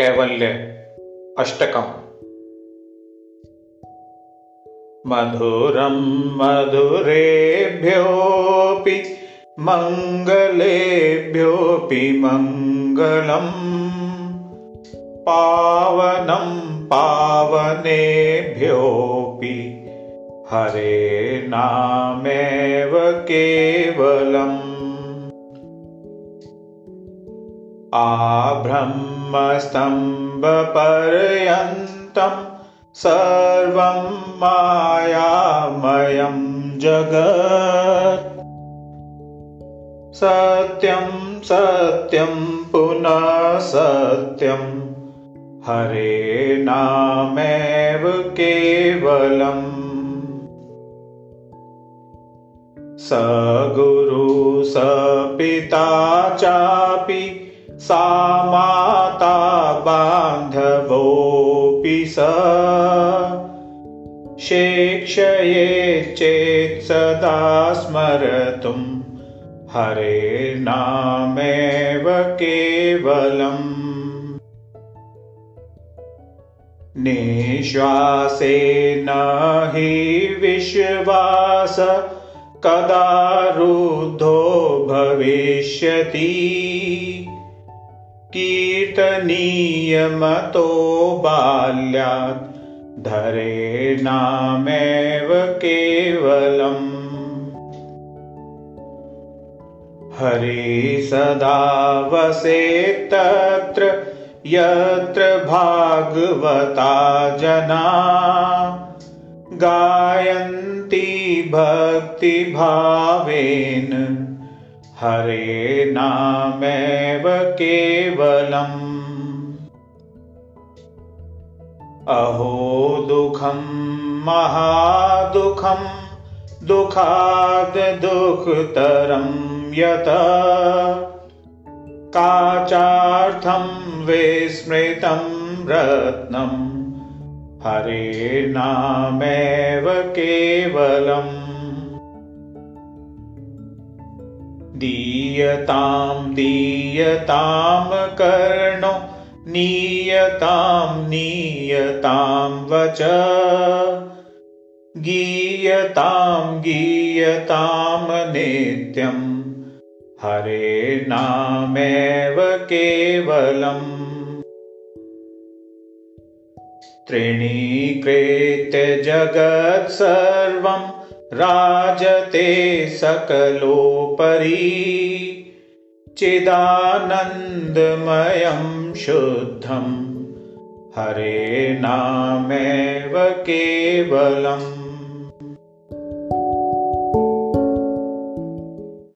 कैवल्य अष्टकम्। मधुरं मधुरेभ्योऽपि मङ्गलेभ्योऽपि मङ्गलम्। पावनं पावनेभ्योऽपि हरे नामेव केवलम् आब्रह्मस्तम्भपर्यन्तं सर्वं मायामयं जगत्। सत्यं सत्यं पुनः सत्यं हरे नामेव केवलम्। स गुरु स पिता चापि सा माता बान्धवोऽपि स। शेक्षये चेत् सदा स्मरतुं हरे नामेव केवलम्। निश्वासे न हि विश्वास कदा रुद्धो भविष्यति कीर्तनीयमतो बाल्यात् धरे नामेव केवलम्। हरि सदा वसे तत्र यत्र भागवता जना। गायन्ति भक्तिभावेन हरे नामेव केवलम्। अहो दुःखं महादुःखं दुःखाद् दुःखतरं यत। काचार्थं विस्मृतं रत्नं हरे नामेव केवलम् दीयतां दीयतां कर्णो नीयतां नीयतां वच। गीयतां गीयतां नित्यं हरे नामेव केवलम्। त्रीणीकृत्य जगत् सर्वम् राजते सकलोपरि चिदानन्दमयं शुद्धं। हरे नामेव केवलम्